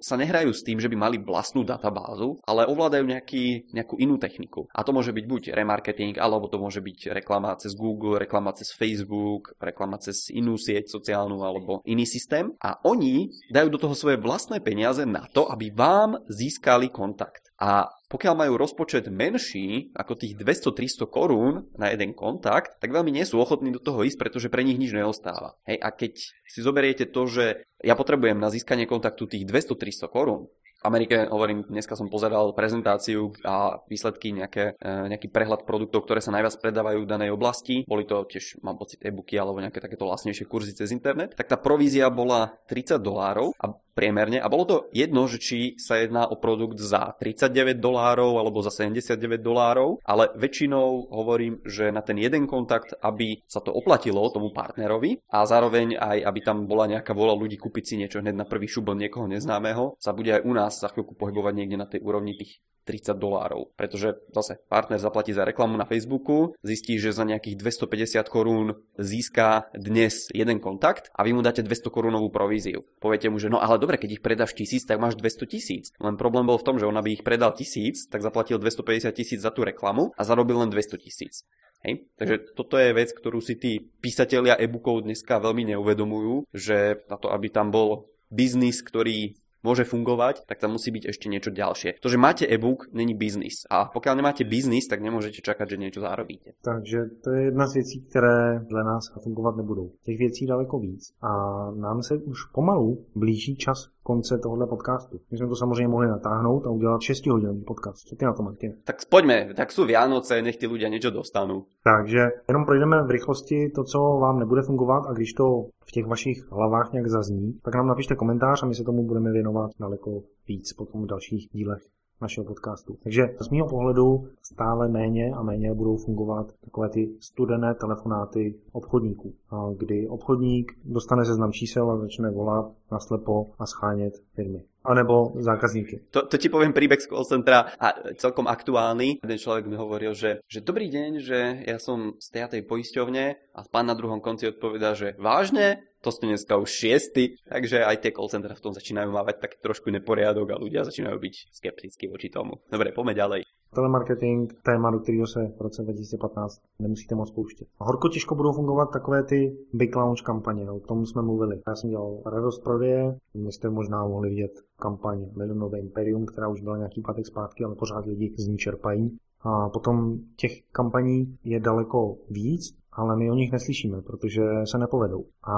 [SPEAKER 2] sa nehrajú s tým, že by mali vlastnú databázu, ale ovládajú nejaký, nejakú inú techniku. A to môže byť buď remarketing, alebo to môže byť reklama cez Google, reklama cez Facebook, reklama cez inú sieť sociálnu alebo iný systém. A oni dajú do toho svoje vlastné peniaze na to, aby vám získali kontakt. A pokiaľ majú rozpočet menší ako tých 200-300 korún na jeden kontakt, tak veľmi nie sú ochotní do toho ísť, pretože pre nich nič neostáva. Hej, a keď si zoberiete to, že ja potrebujem na získanie kontaktu tých 200-300 korún, Amerike, hovorím, dneska som pozeral prezentáciu a výsledky, nejaké, e, nejaký prehľad produktov, ktoré sa najviac predávajú v danej oblasti. Boli to tiež, mám pocit, e-booky alebo nejaké takéto vlastnejšie kurzy cez internet. Tak tá provízia bola 30 dolárov a priemerne. A bolo to jedno, že či sa jedná o produkt za 39 dolárov alebo za 79 dolárov, ale väčšinou hovorím, že na ten jeden kontakt, aby sa to oplatilo tomu partnerovi a zároveň aj, aby tam bola nejaká vola ľudí kúpiť si niečo hneď na prvý od niekoho neznámeho, sa bude aj u nás za chvíľku pohybovať niekde na tej úrovni tých 30 dolárov. Pretože zase partner zaplatí za reklamu na Facebooku, zistí, že za nejakých 250 korún získa dnes jeden kontakt a vy mu dáte 200 korunovú províziu. Poviete mu, že no ale dobre, keď ich predáš tisíc, tak máš 200 tisíc. Len problém bol v tom, že on aby ich predal tisíc, tak zaplatil 250 tisíc za tú reklamu a zarobil len 200 tisíc. Hej? Takže toto je vec, ktorú si tí písatelia e-bookov dneska veľmi neuvedomujú, že na to, aby tam bol biznis, ktorý môže fungovať, tak tam musí byť ešte niečo ďalšie. To, že máte e-book, není biznis. A pokiaľ nemáte biznis, tak nemôžete čakať, že niečo zarobíte.
[SPEAKER 1] Takže to je jedna z věcí, které dle nás fungovat nebudou. Těch věcí daleko víc. A nám se už pomalu blíží čas konce tohohle podcastu. My jsme to samozřejmě mohli natáhnout a udělat 6 hodinový podcast. Co ty na to, Martin?
[SPEAKER 2] Tak poďme, tak sú Vianoce, nech ty ľudia niečo dostanú.
[SPEAKER 1] Takže jenom projdeme v rychlosti to, co vám nebude fungovat a když to v těch vašich hlavách nějak zazní, tak nám napište komentář a my se tomu budeme věnovat daleko víc potom v dalších dílech našeho podcastu. Takže z mého pohledu stále méně a méně budou fungovat takové ty studené telefonáty obchodníků, kdy obchodník dostane seznam čísel a začne volat naslepo a schánět firmy anebo zákazníky.
[SPEAKER 2] To, to ti poviem príbeh z call centra a celkom aktuálny. Jeden človek mi hovoril, že, že dobrý deň, že ja som z tej poisťovne a pán na druhom konci odpovedá, že vážne, to ste dneska už šiesty, takže aj tie call centra v tom začínajú mávať taký trošku neporiadok a ľudia začínajú byť skeptickí voči tomu. Dobre, poďme ďalej.
[SPEAKER 1] Telemarketing, téma, do kterého se v roce 2015 nemusíte moc pouštět. Horko těžko budou fungovat takové ty big launch kampaně, o tom jsme mluvili. Já jsem dělal radost prodeje, my jste možná mohli vidět kampaň Milionové Imperium, která už byla nějaký pátek zpátky, ale pořád lidi z ní čerpají. A potom těch kampaní je daleko víc, ale my o nich neslyšíme, protože se nepovedou. A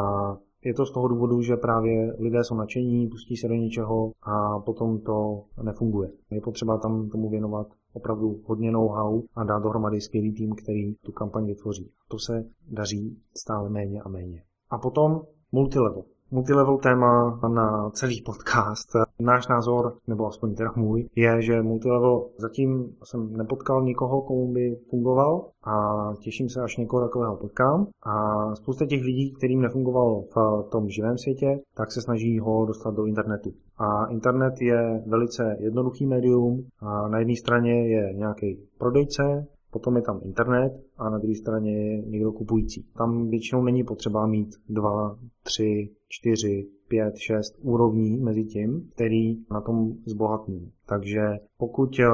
[SPEAKER 1] je to z toho důvodu, že právě lidé jsou nadšení, pustí se do něčeho a potom to nefunguje. Je potřeba tam tomu věnovat opravdu hodně know-how a dát dohromady skvělý tým, který tu kampaň vytvoří. To se daří stále méně a méně. A potom multilevel multilevel téma na celý podcast. Náš názor, nebo aspoň teda můj, je, že multilevel zatím jsem nepotkal nikoho, komu by fungoval a těším se, až někoho takového potkám. A spousta těch lidí, kterým nefungoval v tom živém světě, tak se snaží ho dostat do internetu. A internet je velice jednoduchý médium. A na jedné straně je nějaký prodejce, potom je tam internet a na druhé straně je někdo kupující. Tam většinou není potřeba mít dva, tři, čtyři, pět, šest úrovní mezi tím, který na tom zbohatní. Takže pokud eh,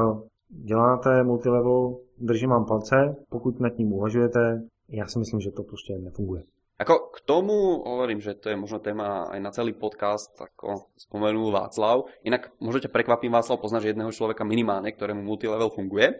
[SPEAKER 1] děláte multilevel, držím vám palce, pokud nad tím uvažujete, já si myslím, že to prostě nefunguje.
[SPEAKER 2] Ako k tomu hovorím, že to je možno téma aj na celý podcast, ako spomenul Václav. Inak možno ťa prekvapím, Václav, poznáš jedného človeka minimálne, ktorému multilevel funguje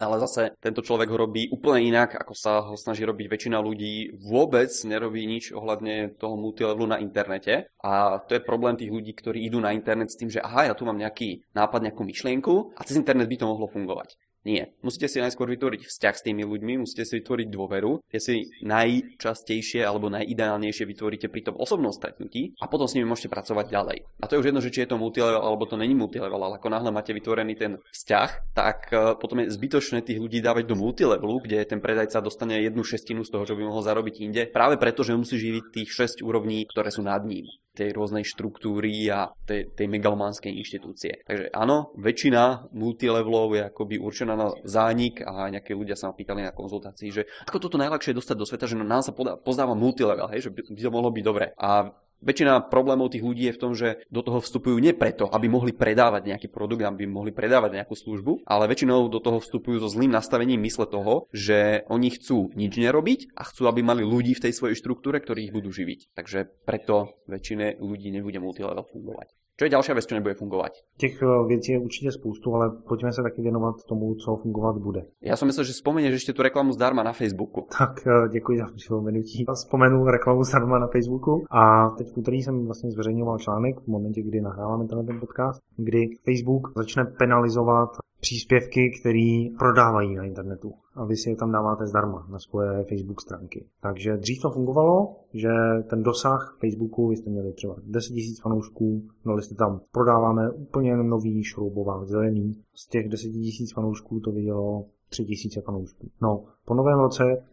[SPEAKER 2] ale zase tento človek ho robí úplne inak, ako sa ho snaží robiť väčšina ľudí. Vôbec nerobí nič ohľadne toho multilevelu na internete a to je problém tých ľudí, ktorí idú na internet s tým, že aha, ja tu mám nejaký nápad, nejakú myšlienku a cez internet by to mohlo fungovať. Nie. Musíte si najskôr vytvoriť vzťah s tými ľuďmi, musíte si vytvoriť dôveru, tie si najčastejšie alebo najideálnejšie vytvoríte pri tom osobnom stretnutí a potom s nimi môžete pracovať ďalej. A to je už jedno, že či je to multilevel alebo to není multilevel, ale ako náhle máte vytvorený ten vzťah, tak e, potom je zbytočné tých ľudí dávať do multilevelu, kde ten predajca dostane jednu šestinu z toho, čo by mohol zarobiť inde, práve preto, že musí živiť tých 6 úrovní, ktoré sú nad ním tej rôznej štruktúry a tej, tej megalománskej inštitúcie. Takže áno, väčšina multilevelov je akoby určená na zánik a nejaké ľudia sa ma pýtali na konzultácii, že ako toto najľahšie dostať do sveta, že nám sa pozdáva multilevel, hej, že by, by to mohlo byť dobre. A Väčšina problémov tých ľudí je v tom, že do toho vstupujú nie preto, aby mohli predávať nejaký produkt, aby mohli predávať nejakú službu, ale väčšinou do toho vstupujú so zlým nastavením mysle toho, že oni chcú nič nerobiť a chcú, aby mali ľudí v tej svojej štruktúre, ktorí ich budú živiť. Takže preto väčšine ľudí nebude multilevel fungovať. Čo je ďalšia vec, čo nebude fungovať?
[SPEAKER 1] Těch eh, věcí je určitě spoustu, ale pojďme se taky věnovat tomu, co fungovat bude.
[SPEAKER 2] Já jsem myslel, že vzpomenieš ještě tu reklamu zdarma na Facebooku.
[SPEAKER 1] Tak eh, děkuji za připomenutí. Vzpomenu reklamu zdarma na Facebooku a teď v úterý jsem vlastně zveřejňoval článek v momentě, kdy nahráváme ten podcast, kdy Facebook začne penalizovat příspěvky, které prodávají na internetu a vy si je tam dáváte zdarma na svoje Facebook stránky. Takže dřív to fungovalo, že ten dosah Facebooku, vy jste měli třeba 10 000 fanoušků, dali jste tam, prodáváme úplně nový šroubovák zelený, z těch 10 000 fanoušků to vidělo 3 000 fanoušků. No, po novém roce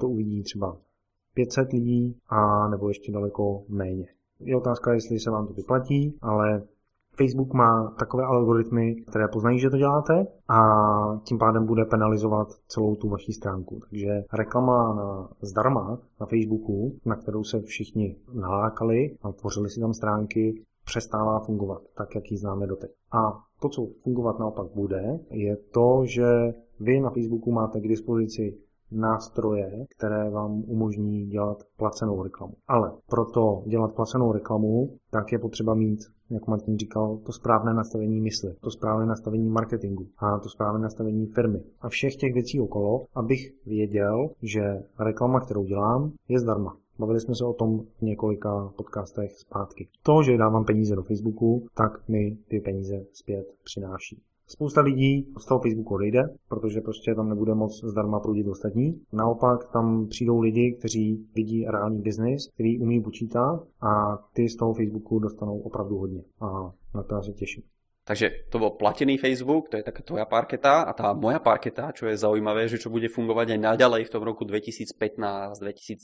[SPEAKER 1] to uvidí třeba 500 lidí a nebo ještě daleko méně. Je otázka, jestli se vám to vyplatí, ale Facebook má takové algoritmy, které poznají, že to děláte a tím pádem bude penalizovat celou tu vaši stránku. Takže reklama na, zdarma na Facebooku, na kterou se všichni nalákali a tvořili si tam stránky, přestává fungovat tak, jak ji známe doteď. A to, co fungovat naopak bude, je to, že vy na Facebooku máte k dispozici nástroje, které vám umožní dělat placenou reklamu. Ale proto dělat placenou reklamu, tak je potřeba mít, jak Martin říkal, to správné nastavení mysli, to správné nastavení marketingu a to správné nastavení firmy a všech těch věcí okolo, abych věděl, že reklama, kterou dělám, je zdarma. Bavili jsme se o tom v několika podcastech zpátky. To, že dávám peníze do Facebooku, tak mi ty peníze zpět přináší. Spousta lidí z toho Facebooku odejde, protože prostě tam nebude moc zdarma proudit ostatní. Naopak tam přijdou lidi, kteří vidí reálný biznis, který umí počítat a ty z toho Facebooku dostanou opravdu hodně. A na to se těším.
[SPEAKER 2] Takže to bol platený Facebook, to je taká tvoja parketa a tá moja parketa, čo je zaujímavé, že čo bude fungovať aj naďalej v tom roku 2015, 2017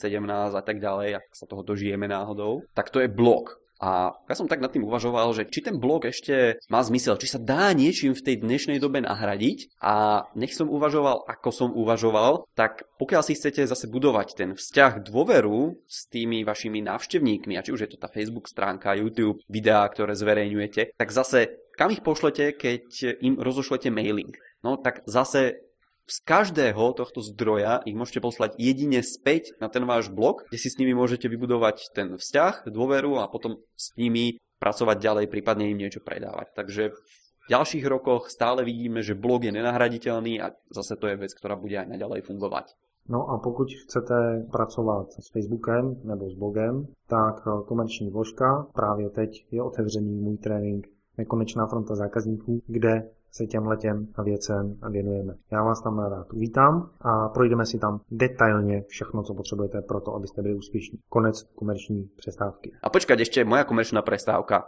[SPEAKER 2] a tak ďalej, ak sa toho dožijeme náhodou, tak to je blog. A ja som tak nad tým uvažoval, že či ten blog ešte má zmysel, či sa dá niečím v tej dnešnej dobe nahradiť a nech som uvažoval, ako som uvažoval, tak pokiaľ si chcete zase budovať ten vzťah dôveru s tými vašimi návštevníkmi, a či už je to tá Facebook stránka, YouTube, videá, ktoré zverejňujete, tak zase kam ich pošlete, keď im rozošlete mailing? No tak zase z každého tohto zdroja ich môžete poslať jedine späť na ten váš blog, kde si s nimi môžete vybudovať ten vzťah, dôveru a potom s nimi pracovať ďalej, prípadne im niečo predávať. Takže v ďalších rokoch stále vidíme, že blog je nenahraditeľný a zase to je vec, ktorá bude aj naďalej fungovať.
[SPEAKER 1] No a pokud chcete pracovat s Facebookem nebo s blogem, tak komerční vložka právě teď je otevřený můj trénink Nekonečná fronta zákazníků, kde se těm letěm a věcem věnujeme. Já vás tam rád uvítám a projdeme si tam detailně všechno, co potřebujete pro to, abyste byli úspěšní. Konec komerční přestávky.
[SPEAKER 2] A počkať, ještě moja komerčná přestávka.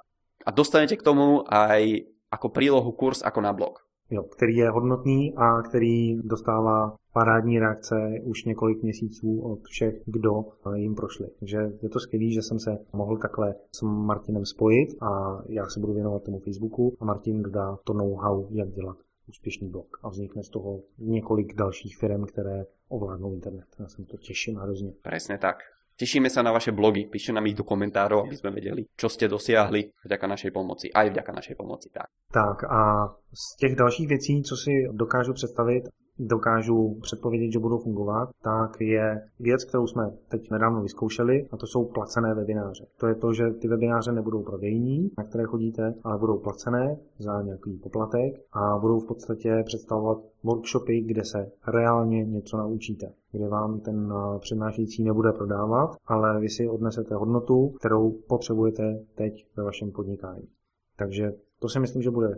[SPEAKER 2] A dostanete k tomu aj jako prílohu kurz jako na blog
[SPEAKER 1] jo, který je hodnotný a který dostává parádní reakce už několik měsíců od všech, kdo jim prošli. Takže je to skvělé, že jsem se mohl takhle s Martinem spojit a já se budu věnovat tomu Facebooku a Martin dodá to know-how, jak dělat úspěšný blog a vznikne z toho několik dalších firm, které ovládnou internet. Já jsem to těším hrozně.
[SPEAKER 2] Přesně tak. Tešíme sa na vaše blogy, píšte nám ich do komentárov, aby sme vedeli, čo ste dosiahli vďaka našej pomoci, aj vďaka našej pomoci. Tak.
[SPEAKER 1] tak a z těch dalších věcí, co si dokážu představit, dokážu předpovědět, že budou fungovat, tak je věc, kterou jsme teď nedávno vyzkoušeli, a to jsou placené webináře. To je to, že ty webináře nebudou prodejní, na které chodíte, ale budou placené za nějaký poplatek a budou v podstatě představovat workshopy, kde se reálně něco naučíte, kde vám ten přednášející nebude prodávat, ale vy si odnesete hodnotu, kterou potřebujete teď ve vašem podnikání. Takže to si myslím, že bude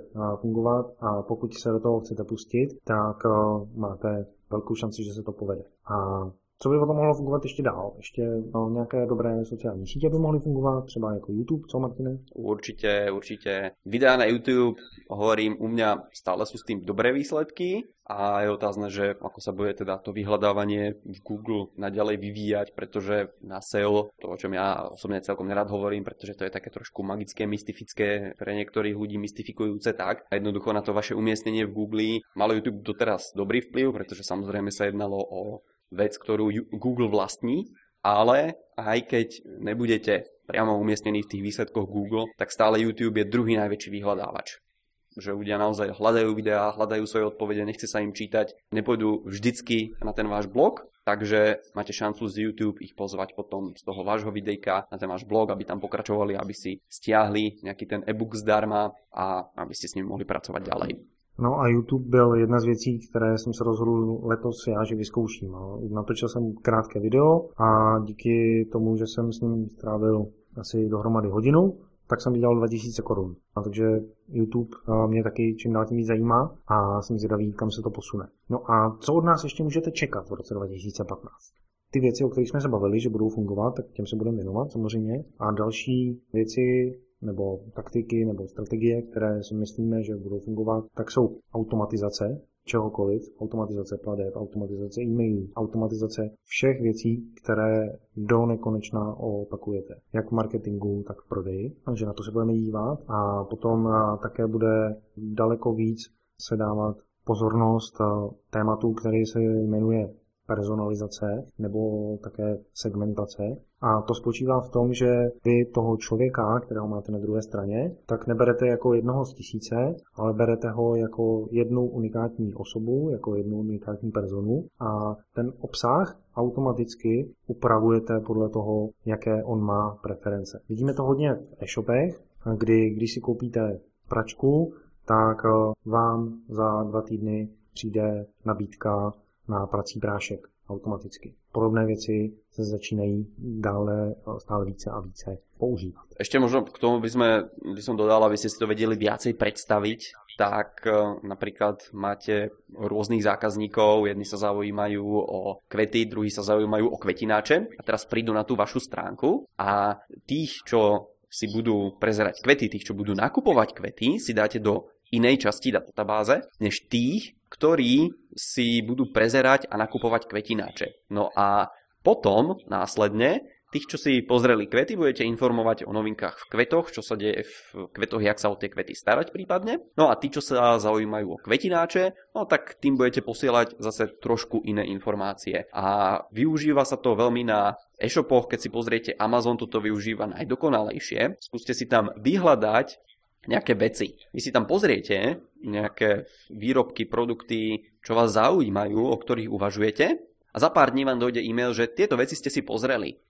[SPEAKER 1] fungovat a pokud se do toho chcete pustit, tak máte velkou šanci, že se to povede. A co by potom mohlo fungovat ještě dál? Ještě no, nějaké dobré sociální sítě by mohly fungovat, třeba jako YouTube, co Martine?
[SPEAKER 2] Určitě, určitě. Videa na YouTube, hovorím, u mě stále jsou s tím dobré výsledky a je otázne, že ako sa bude teda to vyhľadávanie v Google naďalej vyvíjať, pretože na SEO, to o čom ja osobne celkom nerad hovorím, pretože to je také trošku magické, mystifické, pre niektorých ľudí mystifikujúce tak. A jednoducho na to vaše umiestnenie v Google malo YouTube doteraz dobrý vplyv, pretože samozrejme sa jednalo o vec, ktorú Google vlastní, ale aj keď nebudete priamo umiestnení v tých výsledkoch Google, tak stále YouTube je druhý najväčší vyhľadávač že ľudia naozaj hľadajú videá, hľadajú svoje odpovede, nechce sa im čítať, nepôjdu vždycky na ten váš blog, takže máte šancu z YouTube ich pozvať potom z toho vášho videjka na ten váš blog, aby tam pokračovali, aby si stiahli nejaký ten e-book zdarma a aby ste s ním mohli pracovať ďalej.
[SPEAKER 1] No a YouTube byl jedna z věcí, které jsem se rozhodl letos já, že vyzkouším. Natočil jsem krátké video a díky tomu, že jsem s ním strávil asi dohromady hodinu, tak jsem vydělal 2000 korun. A takže YouTube mě taky čím dál tím víc zajímá a jsem zvědavý, kam se to posune. No a co od nás ještě můžete čekat v roce 2015? Ty věci, o kterých jsme se bavili, že budou fungovat, tak těm se budeme věnovat samozřejmě. A další věci, nebo taktiky, nebo strategie, které si myslíme, že budou fungovat, tak jsou automatizace, čehokoliv, automatizace pladeb, automatizace e-mailů, automatizace všech věcí, které do nekonečna opakujete. Jak v marketingu, tak v prodeji. Takže na to se budeme dívat a potom také bude daleko víc se dávat pozornost tématu, který se jmenuje personalizace nebo také segmentace. A to spočívá v tom, že vy toho člověka, kterého máte na druhé straně, tak neberete jako jednoho z tisíce, ale berete ho jako jednu unikátní osobu, jako jednu unikátní personu a ten obsah automaticky upravujete podle toho, jaké on má preference. Vidíme to hodně v e-shopech, kdy když si koupíte pračku, tak vám za dva týdny přijde nabídka na prací prášek automaticky. Podobné věci se začínají dále stále více a více používat.
[SPEAKER 2] Ještě možno k tomu by, by som dodal, aby ste si to vedeli viacej predstaviť, tak e, napríklad máte rôznych zákazníkov, jedni sa zaujímajú o kvety, druhí sa zaujímajú o kvetináče a teraz prídu na tú vašu stránku a tých, čo si budú prezerať kvety, tých, čo budú nakupovať kvety, si dáte do inej časti databáze, než tých, ktorí si budú prezerať a nakupovať kvetináče. No a potom následne tých, čo si pozreli kvety, budete informovať o novinkách v kvetoch, čo sa deje v kvetoch, jak sa o tie kvety starať prípadne. No a tí, čo sa zaujímajú o kvetináče, no tak tým budete posielať zase trošku iné informácie. A využíva sa to veľmi na e-shopoch, keď si pozriete Amazon, toto využíva najdokonalejšie. Skúste si tam vyhľadať nejaké veci. Vy si tam pozriete nejaké výrobky, produkty, čo vás zaujímajú, o ktorých uvažujete a za pár dní vám dojde e-mail, že tieto veci ste si pozreli.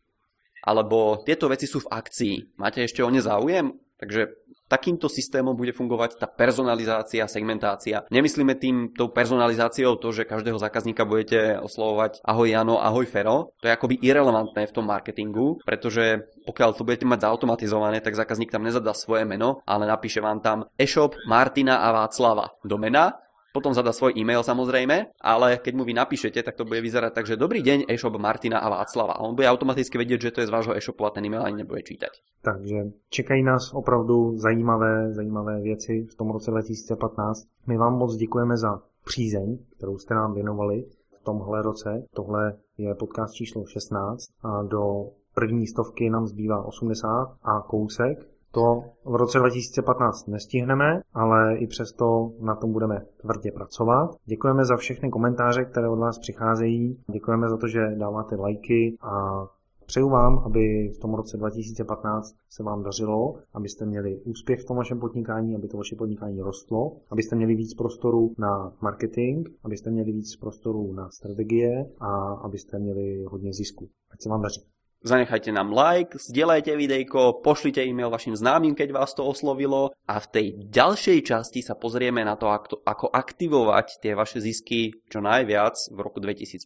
[SPEAKER 2] Alebo tieto veci sú v akcii. Máte ešte o ne záujem? Takže takýmto systémom bude fungovať tá personalizácia, segmentácia. Nemyslíme tým tou personalizáciou to, že každého zákazníka budete oslovovať ahoj Jano, ahoj Fero. To je akoby irrelevantné v tom marketingu, pretože pokiaľ to budete mať zautomatizované, tak zákazník tam nezadá svoje meno, ale napíše vám tam e-shop Martina a Václava do mena potom zadá svoj e-mail samozrejme, ale keď mu vy napíšete, tak to bude vyzerať tak, že dobrý deň e-shop Martina a Václava. A on bude automaticky vedieť, že to je z vášho e-shopu a ten e-mail ani nebude čítať.
[SPEAKER 1] Takže čekají nás opravdu zajímavé, zajímavé věci v tom roce 2015. My vám moc děkujeme za přízeň, kterou jste nám věnovali v tomhle roce. Tohle je podcast číslo 16 a do první stovky nám zbývá 80 a kousek. To v roce 2015 nestihneme, ale i přesto na tom budeme tvrdě pracovat. Děkujeme za všechny komentáře, které od vás přicházejí. Děkujeme za to, že dáváte lajky a Přeju vám, aby v tom roce 2015 se vám dařilo, abyste měli úspěch v tom vašem podnikání, aby to vaše podnikání rostlo, abyste měli víc prostoru na marketing, abyste měli víc prostoru na strategie a abyste měli hodně zisku. Ať se vám daří.
[SPEAKER 2] Zanechajte nám like, zdieľajte videjko, pošlite e-mail vašim známym, keď vás to oslovilo a v tej ďalšej časti sa pozrieme na to, ako aktivovať tie vaše zisky čo najviac v roku 2015.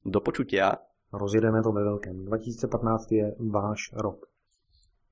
[SPEAKER 2] Do počutia.
[SPEAKER 1] Rozjedeme to ve velkém. 2015 je váš rok.